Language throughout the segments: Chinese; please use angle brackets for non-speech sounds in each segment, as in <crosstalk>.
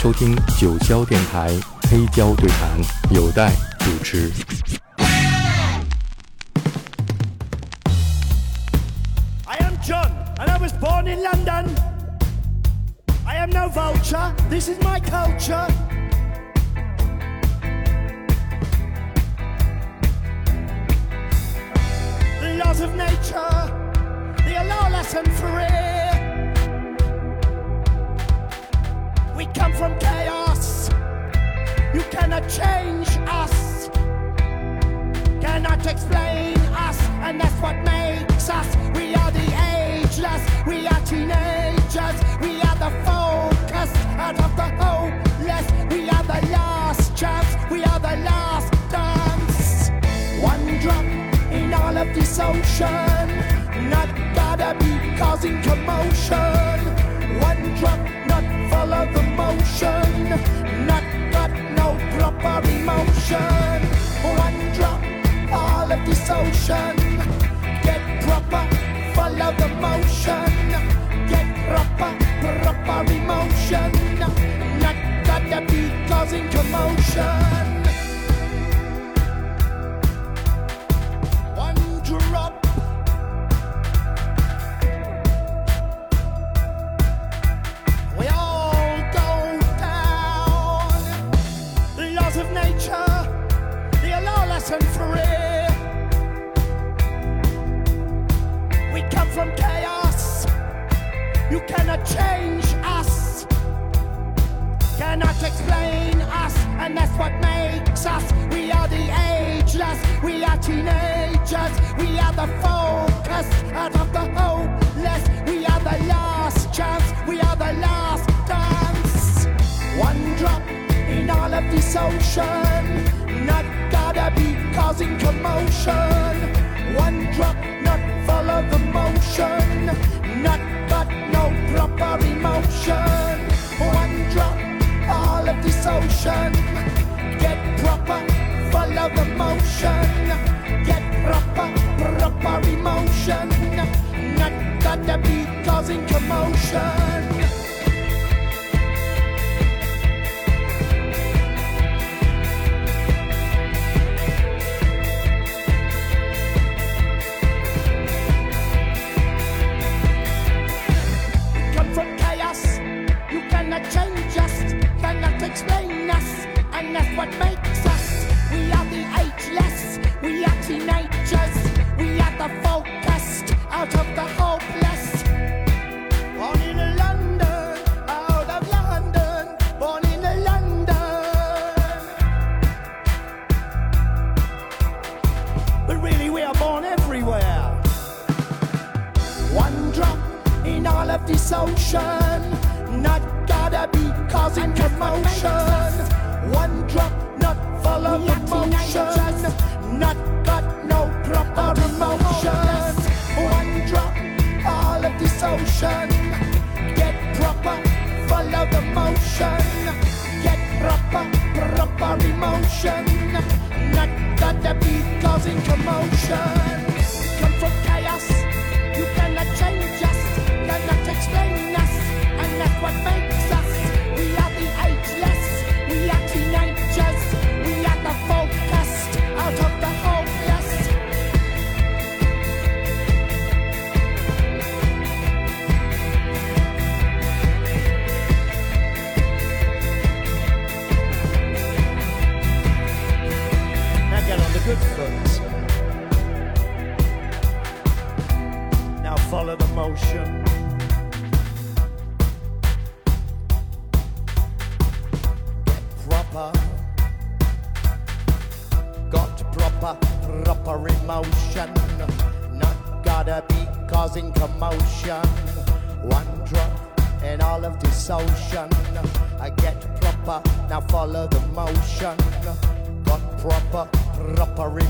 收听九霄电台黑胶对谈，有待主持。I am John, and I was born in London. I am no vulture, this is my culture. The laws of nature, they are lawless and free. From chaos, you cannot change us cannot explain us, and that's what makes us. We are the ageless, we are teenagers, we are the focus out of the hopeless. We are the last chance, we are the last dance. One drop in all of this ocean, not gotta be causing commotion. One drop, not got no proper emotion. One drop all of this ocean. Get proper, follow the motion. Get proper, proper emotion. Not gotta be causing commotion. This ocean. Not gotta be causing commotion. One drop, not follow the motion. Not got no proper emotion. One drop, all of this ocean. Get proper, follow the motion. Get proper, proper emotion. Not gotta be causing commotion.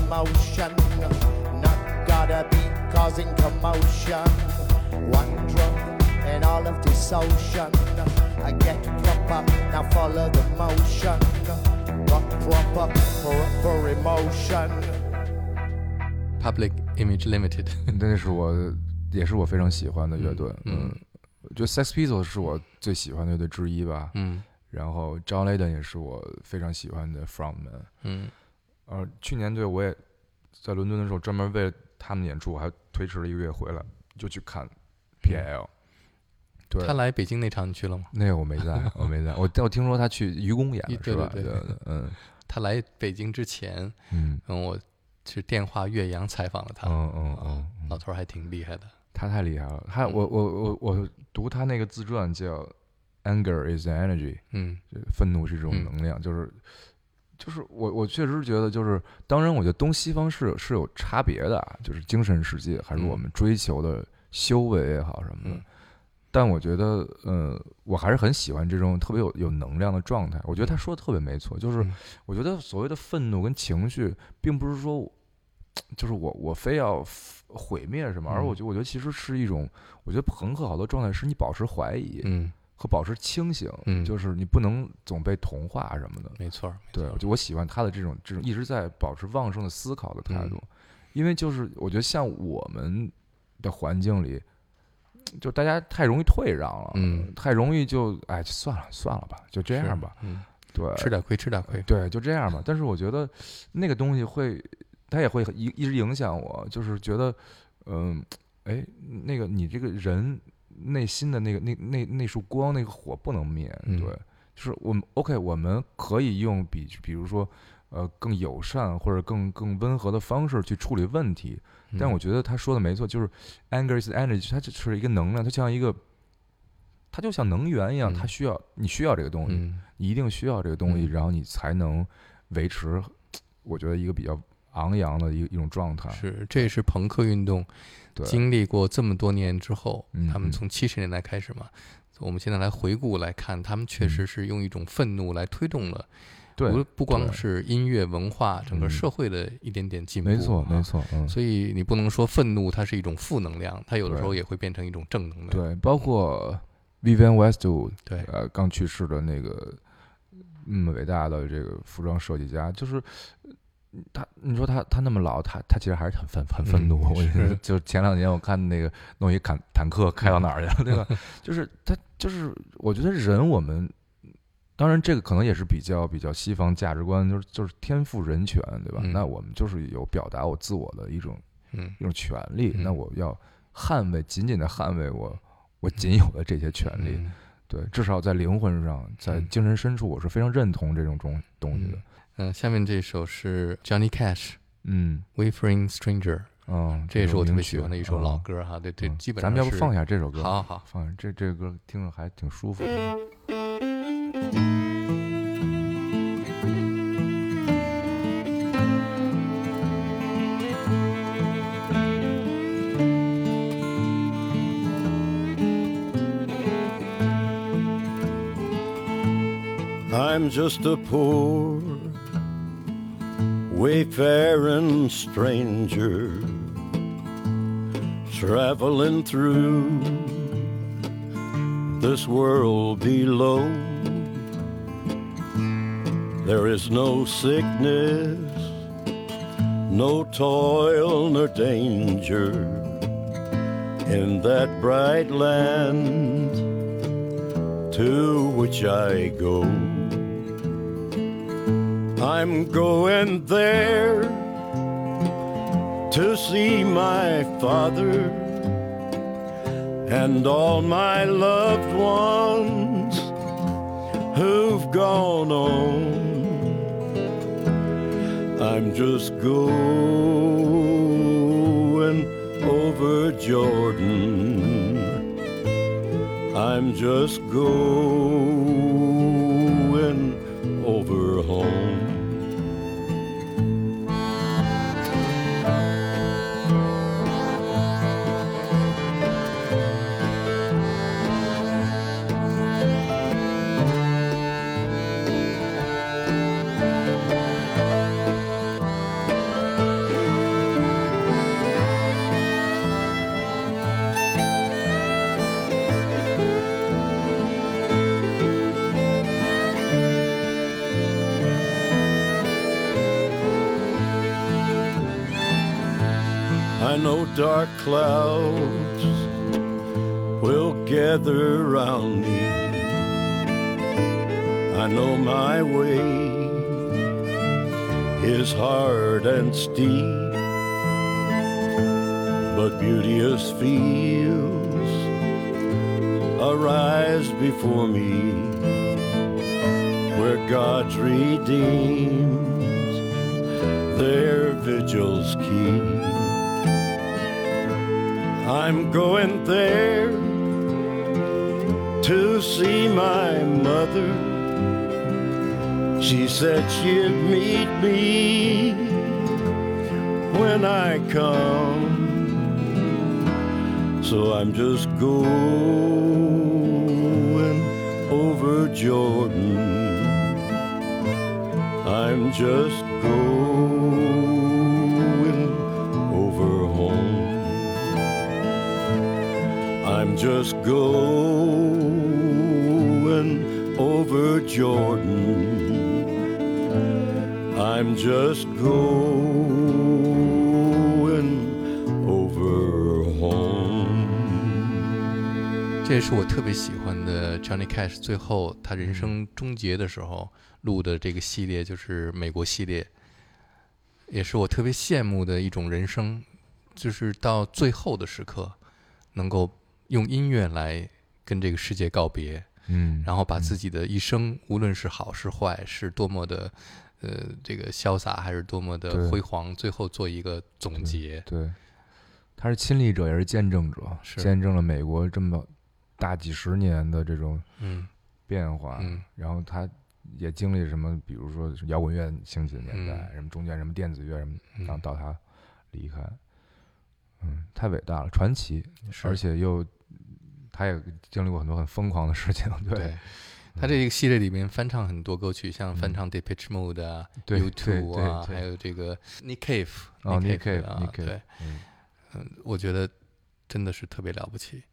proper emotion. Not gotta be causing commotion. One drop in all of this ocean. I get proper, now follow the motion. Got proper, proper emotion. Public Image Limited，那是我也是我非常喜欢的乐队。嗯嗯，我觉得 <laughs> Sex Pistols 是我最喜欢的乐队之一吧。嗯 然后 John Lydon 也是我非常喜欢的 frontman。嗯 呃，去年对我也在伦敦的时候，专门为了他们演出，我还推迟了一个月回来，就去看 PL。对，他来北京那场你去了吗？那个我没在，我没在。我我听说他去愚公演了，是吧？对对对，嗯他来北京之前，嗯嗯，我是电话岳阳采访了他，嗯嗯嗯老头儿还挺厉害的。他太厉害了。他嗯我我我我读他那个自传叫《Anger is an Energy》，嗯愤怒是一种嗯能量，就是就是我我确实觉得就是，当然我觉得东西方是有是有差别的啊，就是精神世界还是嗯我们追求的修为也好什么的。嗯。但我觉得，呃，我还是很喜欢这种特别有有能量的状态。我觉得他说的特别没错，就是嗯。我觉得所谓的愤怒跟情绪，并不是说，就是我我非要毁灭什么，而嗯。我觉得我觉得其实是一种，我觉得朋克好多状态是你保持怀疑嗯和保持清醒，嗯就是你不能总被同化什么的。没错对就我喜欢他的这种这种一直在保持旺盛的思考的态度，因为就是我觉得像我们的环境里，就大家太容易退让了，嗯太容易就哎算了算了吧，就这样吧，，嗯，对，吃点亏，吃点亏。对，就这样吧。但是我觉得那个东西会，它也会一一直影响我，就是觉得，嗯，哎，那个你这个人内心的那个那那那束光，那个火不能灭，嗯对，就是我们 OK，我们可以用比比如说。呃，更友善或者更更温和的方式去处理问题，但嗯我觉得他说的没错，就是 anger is energy，它就是一个能量，它就像一个，它就像能源一样，嗯它需要你需要这个东西，嗯你一定需要这个东西，嗯然后你才能维持，我觉得一个比较昂扬的一一种状态。是，这也是朋克运动对，经历过这么多年之后，他们从七十年代开始嘛，我们现在来回顾来看，他们确实是用一种愤怒来推动了，对不，不光是音乐文化，整个嗯社会的一点点进步。没错，啊。没。错，嗯，所以你不能说愤怒它是一种负能量，它有的时候也会变成一种正能量。对，包括 Vivian Westwood，对。呃，刚去世的那个，嗯，伟大的这个服装设计家，就是他，你说他他那么老，他他其实还是很愤很愤怒。嗯我觉得就前两年我看那个弄一坦坦克开到哪儿去了，对吧？<laughs> 就是他就是我觉得人我们。当然，这个可能也是比较比较西方价值观，就是就是天赋人权，对吧？嗯那我们就是有表达我自我的一种嗯一种权利，嗯那我要捍卫，紧紧的捍卫我我仅有的这些权利。嗯对，至少在灵魂上，在嗯精神深处，我是非常认同这种东东西的。嗯，下面这首是 Johnny Cash 嗯 Wayfaring Stranger，嗯，这也是我特别喜欢的一首老嗯歌哈。对对，嗯基本上咱们要不放一下这首歌？好好放下这这个歌，听着还挺舒服的。I'm just a poor wayfaring stranger traveling through this world below. There is no sickness, no toil nor danger in that bright land to which I go. I'm going there to see my father and all my loved ones who've gone on. I'm just going over Jordan. I'm just going dark clouds will gather round me I know my way is hard and steep, but beauteous fields arise before me where God's redeemed their vigils keep. I'm going there to see my mother. She said she'd meet me when I come. So I'm just going over Jordan. I'm just going just going over Jordan. I'm just going over home. 这也是我特别喜欢的 Johnny Cash 最后他人生终结的时候录的这个系列，就是美国系列，也是我特别羡慕的一种人生，就是到最后的时刻，能够用音乐来跟这个世界告别，嗯，然后把自己的一生，无论是好是坏，是多么的呃这个潇洒，还是多么的辉煌，最后做一个总结。对，他是亲历者，也是见证者，是。见证了美国这么大几十年的这种嗯。变化。嗯。然后他也经历什么，比如说摇滚乐兴起的年代，嗯。什么中间什么电子乐什么，嗯。然后到他离开，嗯，太伟大了，传奇，而且又他也经历过很多很疯狂的事情，<laughs> 对。对，他这个系列里面翻唱很多歌曲，像翻唱 Depeche Mode 啊、嗯对 U2 啊，还有这个 Nick Cave 哦 Nick Cave，啊对，嗯。嗯，我觉得真的是特别了不起。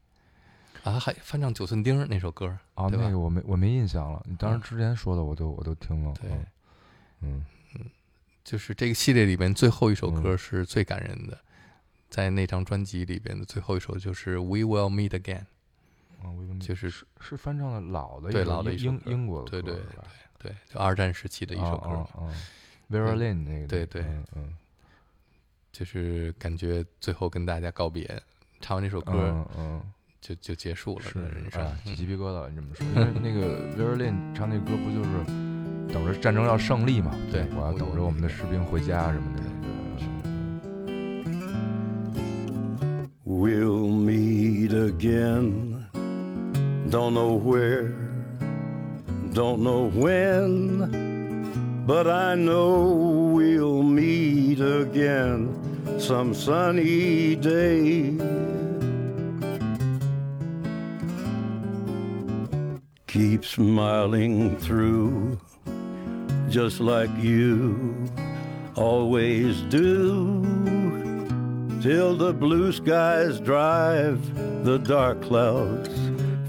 啊！还翻唱九寸钉儿那首歌，啊，对那个我没我没印象了，你当时嗯。之前说的我都我都听了，对嗯嗯。就是这个系列里边最后一首歌嗯。是最感人的，在那张专辑里边的最后一首就是《We Will Meet Again》，啊，就是是是翻唱的老的对一首老的英英国的对对歌是吧对，就二战时期的一首歌，啊啊啊 Vera Lynn 那个对对嗯嗯就是感觉最后跟大家告别，唱完这首歌嗯嗯就就结束了是他的人生哎，起嗯鸡皮疙瘩，你这么说，因为那个 Vera Lynn 唱那歌不就是等着战争要胜利嘛？对我要等着我们的士兵回家什么的。对 We'll meet again. Don't know where, don't know when, but I know we'll meet again some sunny day. Keep smiling through, just like you always do till the blue skies drive the dark clouds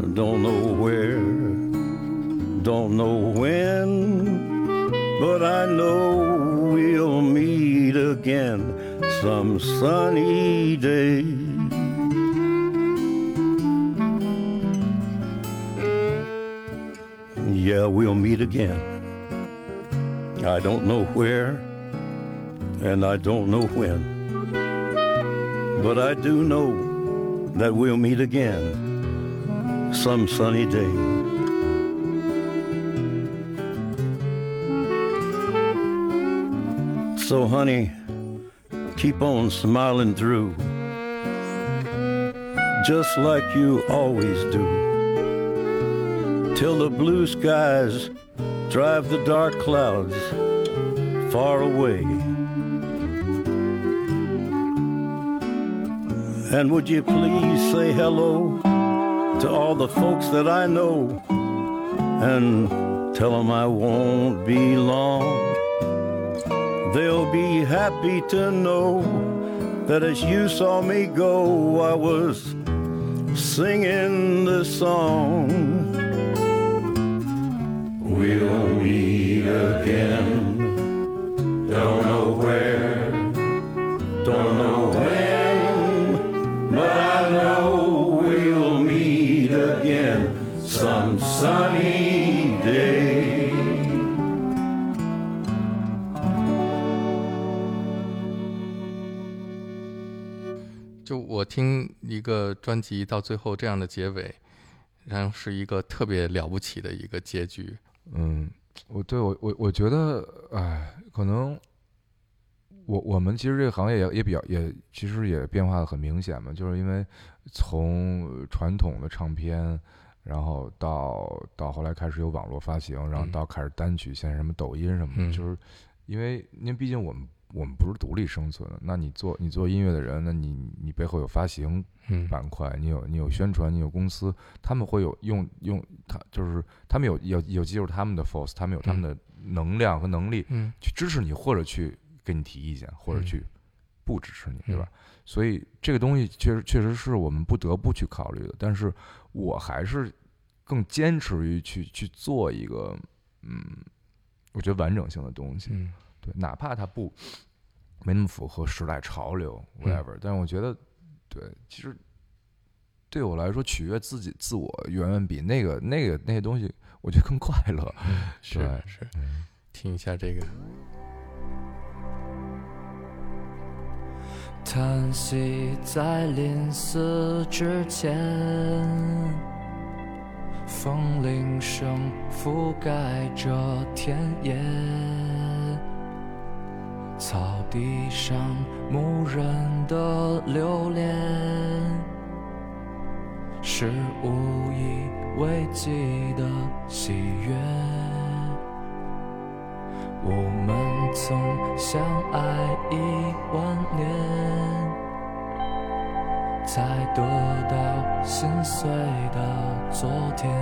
Don't know where, don't know when, but I know we'll meet again some sunny day. Yeah, we'll meet again. I don't know where, and I don't know when. But I do know that we'll meet again some sunny day. So, honey, keep on smiling through, just like you always do, till the blue skies drive the dark clouds far away. And would you please say hello to all the folks that I know? And Tell them I won't be long. They'll be happy to know that as you saw me go, I was singing this song. We'll meet again. Don't 听一个专辑到最后这样的结尾，然后是一个特别了不起的一个结局。嗯，我对我我我觉得，哎，可能我我们其实这个行业也也比较也其实也变化的很明显嘛，就是因为从传统的唱片，然后到到后来开始有网络发行，然后嗯到开始单曲，现在什么抖音什么的，嗯就是因为因为毕竟我们我们不是独立生存的，那你做你做音乐的人，那你你背后有发行嗯。板块，你有你有宣传，你有公司，他们会有用用他就是他们有有有记住他们的 force，他们有他们的能量和能力嗯。去支持你，或者去给你提意见，或者嗯。去不支持你，对吧？嗯？所以这个东西确实确实是我们不得不去考虑的，但是我还是更坚持于去去做一个嗯，我觉得完整性的东西，嗯对，哪怕它不没那么符合时代潮流嗯，whatever，、但是我觉得，对，其实对我来说，取悦自己自我远远比那个那个那些东西，我觉得更快乐。嗯，<laughs> 是对是，听一下这个。叹息在临死之前，风铃声覆盖着田野，草地上牧人的留恋，是无以为继的喜悦。我们曾相爱一万年，才得到心碎的昨天。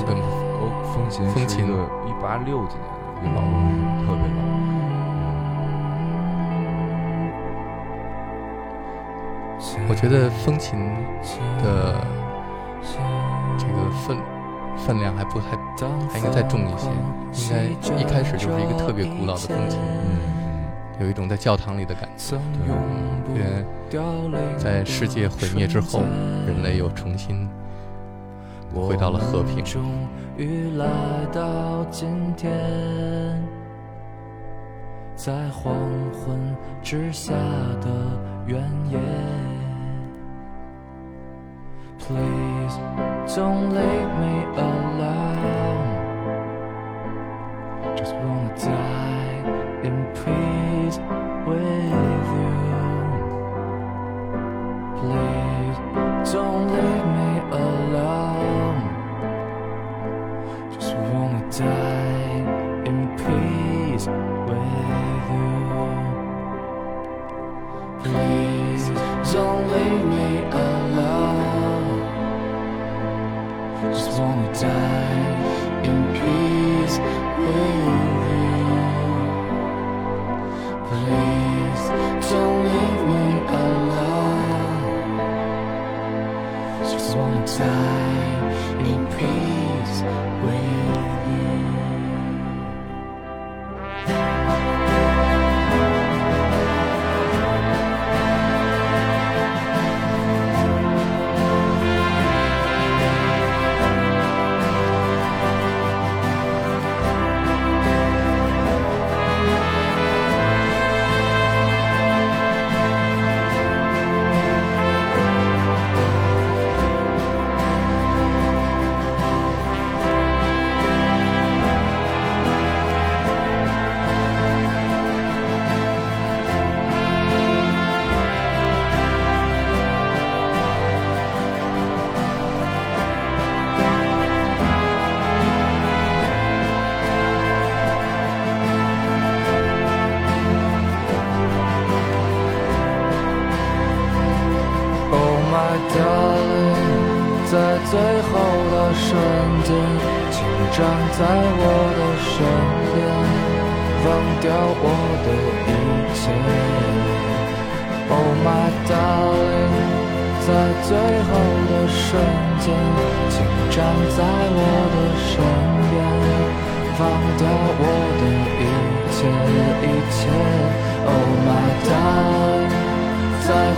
这个欧根哦，风琴风琴是一八六几年的一个老东西，特别老。我觉得风琴的这个分分量还不太，还应该再重一些。应该一开始就是一个特别古老的风琴，嗯有一种在教堂里的感觉。曾永不因为在世界毁灭之后，人类又重新回到了和平我们终于来到今天，在黄昏之下的原野。Please don't leave me alone. Just wanna die in peace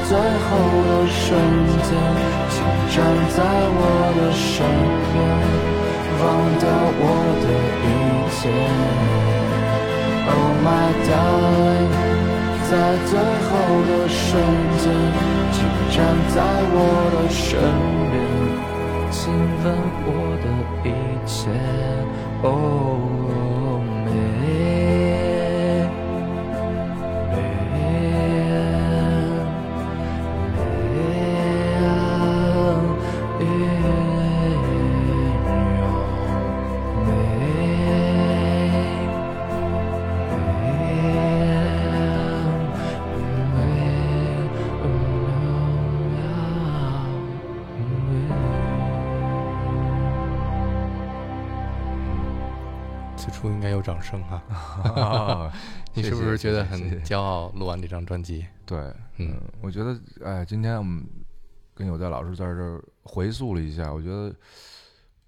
最后的瞬间，请站在我的身边，忘掉我的一切。Oh my darling，在最后的瞬间，请站在我的身边，亲吻我的一切。Oh，美。此处应该有掌声哈。啊 <laughs> 你是不是觉得很骄傲？录完这张专辑，对，嗯嗯，我觉得，哎，今天我们跟有代老师在这儿回溯了一下，我觉得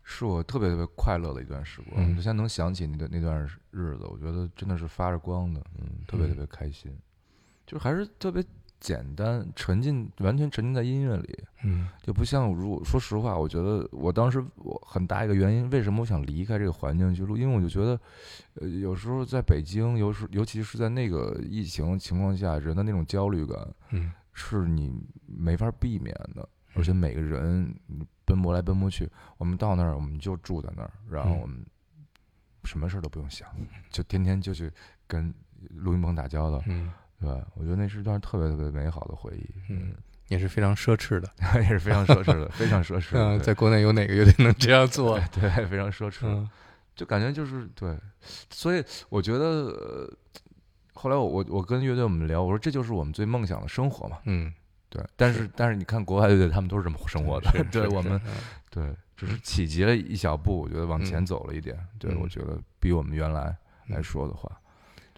是我特别特别快乐的一段时光。嗯就现在能想起那段那段日子，我觉得真的是发着光的，嗯，特别特别开心，就是还是特别简单，沉浸，完全沉浸在音乐里，嗯。就不像如果说实话，我觉得我当时我很大一个原因，为什么我想离开这个环境去录？因为我就觉得，呃，有时候在北京，有时尤其是在那个疫情情况下，人的那种焦虑感嗯。是你没法避免的，而且每个人奔波来奔波去，我们到那儿我们就住在那儿，然后嗯。我们什么事儿都不用想，就天天就去跟录音棚打交道，嗯对吧？我觉得那是一段特别特别美好的回忆，嗯，也是非常奢侈的。<laughs> 也是非常奢侈的，非常奢侈的。<laughs> 嗯，在国内有哪个乐队能这样做？<laughs> 对，非常奢侈，嗯就感觉就是对，所以我觉得，呃、后来我我我跟乐队我们聊，我说这就是我们最梦想的生活嘛，嗯，对，但是但是你看国外乐队，他们都是这么生活的，对我们对，只是企及了一小步，我觉得往前嗯走了一点，对嗯我觉得比我们原来来嗯说的话，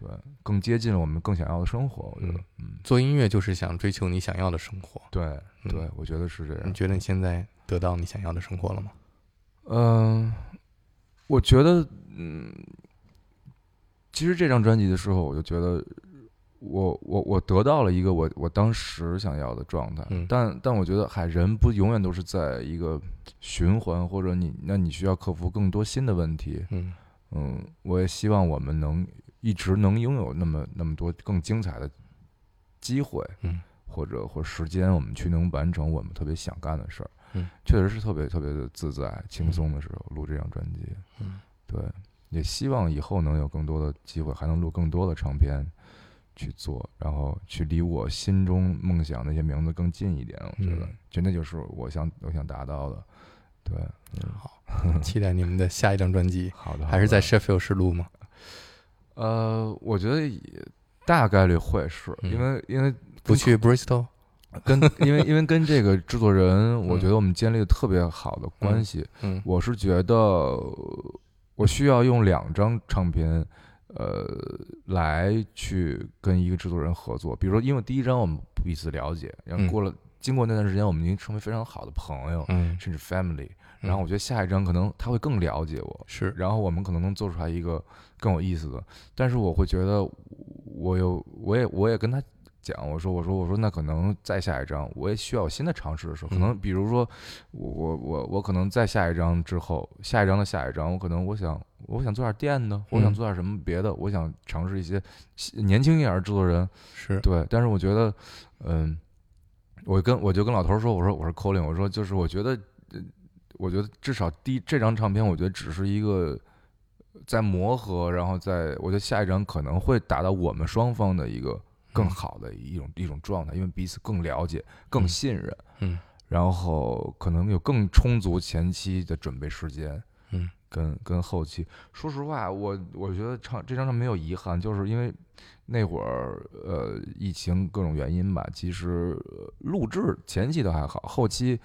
对，更接近了我们更想要的生活，我觉得，嗯，做音乐就是想追求你想要的生活。对嗯。对，我觉得是这样，你觉得你现在得到你想要的生活了吗？嗯，我觉得，嗯，其实这张专辑的时候，我就觉得我我我得到了一个我我当时想要的状态，嗯。但但我觉得，嗨，人不永远都是在一个循环，或者你那你需要克服更多新的问题。嗯。嗯，我也希望我们能一直能拥有那么那么多更精彩的机会，嗯或者或者时间，我们去能完成我们特别想干的事儿。嗯，确实是特别特别的自在、轻松的时候录这张专辑。嗯，对，也希望以后能有更多的机会，还能录更多的唱片去做，然后去离我心中梦想那些名字更近一点。我觉得就那就是我想我想达到的。对，好 <laughs> 期待你们的下一张专辑，好的，还是在 Sheffield 市录吗？呃，我觉得也大概率会是嗯因为因为不去 Bristol？跟 <laughs> 因为因为跟这个制作人，我觉得我们建立了特别好的关系。嗯我是觉得我需要用两张唱片，呃，来去跟一个制作人合作。比如说，因为第一张我们彼此了解，然后嗯过了、经过那段时间，我们已经成为非常好的朋友，嗯，甚至 family。然后我觉得下一张可能他会更了解我，是然后我们可能能做出来一个更有意思的。但是我会觉得，我有我也我也跟他讲，我说我说我说那可能再下一张，我也需要新的尝试的时候，可能嗯。比如说我我我我可能再下一张之后，下一张的下一张，我可能我想我想做点电的，我想嗯。做点什么别的，我想尝试一些年轻一点的制作人，是，对，但是我觉得，嗯，我跟我就跟老头儿说，我说我说 Colin，我说就是我觉得，呃我觉得至少第一这张唱片，我觉得只是一个在磨合，然后在我觉得下一张可能会达到我们双方的一个更嗯。好的一种、一种状态，因为彼此更了解、更嗯。信任，嗯。然后可能有更充足前期的准备时间，嗯，跟跟后期。说实话，我我觉得唱这张唱没有遗憾，就是因为那会儿呃疫情各种原因吧，其实呃录制前期都还好，后期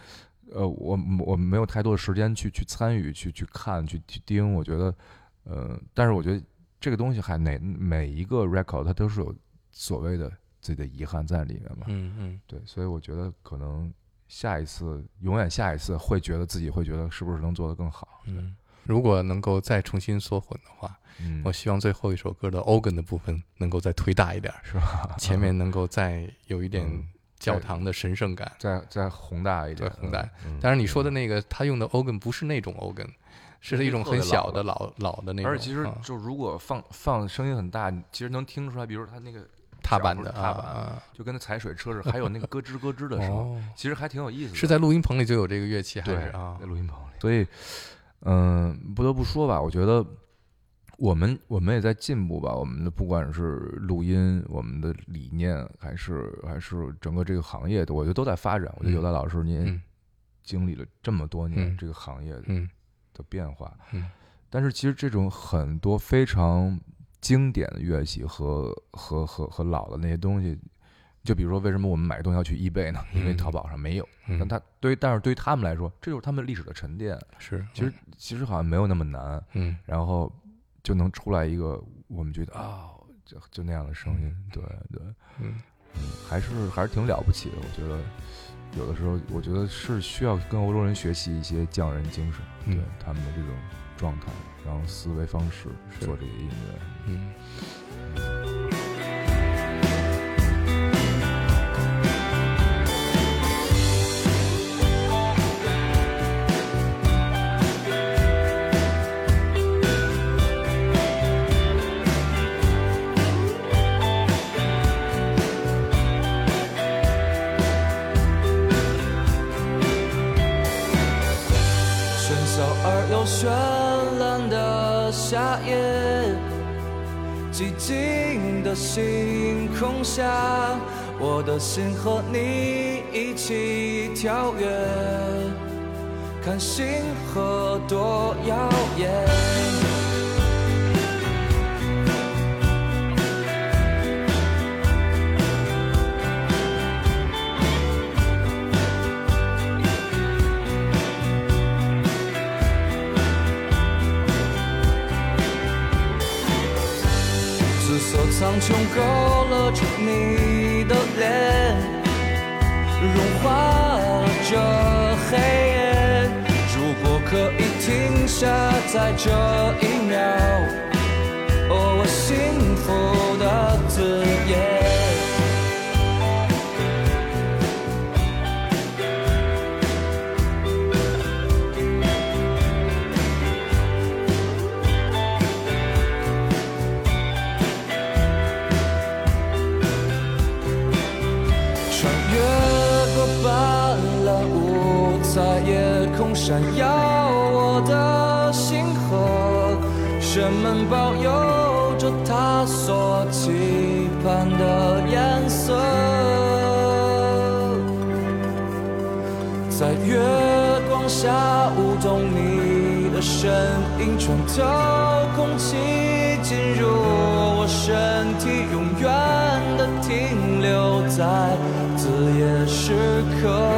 呃，我我没有太多的时间去去参与、去去看、去去盯。我觉得，呃，但是我觉得这个东西还哪每一个 record 它都是有所谓的自己的遗憾在里面嘛。嗯嗯对，所以我觉得可能下一次，永远下一次会觉得自己会觉得是不是能做得更好。嗯，如果能够再重新缩混的话，嗯，我希望最后一首歌的 organ 的部分能够再推大一点儿，是吧？前面能够再有一点嗯教堂的神圣感。再再宏大一点，对宏大嗯。当然，你说的那个他用的 organ 不是那种 organ，是一种很小的特老老的那种，而且其实啊就如果放放声音很大，你其实能听出来，比如他那个踏板的踏板啊就跟那踩水车似的，<laughs> 还有那个咯吱咯吱的声，音，其实还挺有意思的。是在录音棚里就有这个乐器，还是啊在？录音棚里。所以，嗯、不得不说吧，我觉得我们我们也在进步吧。我们的不管是录音，我们的理念，还是还是整个这个行业的，我觉得都在发展。我觉得嗯有的老师您嗯经历了这么多年嗯这个行业嗯的变化，嗯但是其实这种很多非常经典的乐器和和和和老的那些东西，就比如说为什么我们买东西要去 eBay 呢？因为嗯淘宝上没有。嗯，但他对于但是对于他们来说，这就是他们历史的沉淀。是其实其实好像没有那么难，嗯然后就能出来一个我们觉得啊，就就那样的声音。对对，嗯嗯，还是还是挺了不起的。我觉得有的时候，我觉得是需要跟欧洲人学习一些匠人精神，嗯对他们的这种状态，然后思维方式做这个音乐。嗯绚烂的夏夜，寂静的星空下，我的心和你一起跳跃，看星河多耀眼。苍穹勾勒出你的脸，融化了这黑夜。如果可以停下在这一秒，闪耀我的星河。人们保有着他所期盼的颜色，在月光下舞动，你的身影穿透空气，进入我身体，永远的停留在子夜时刻。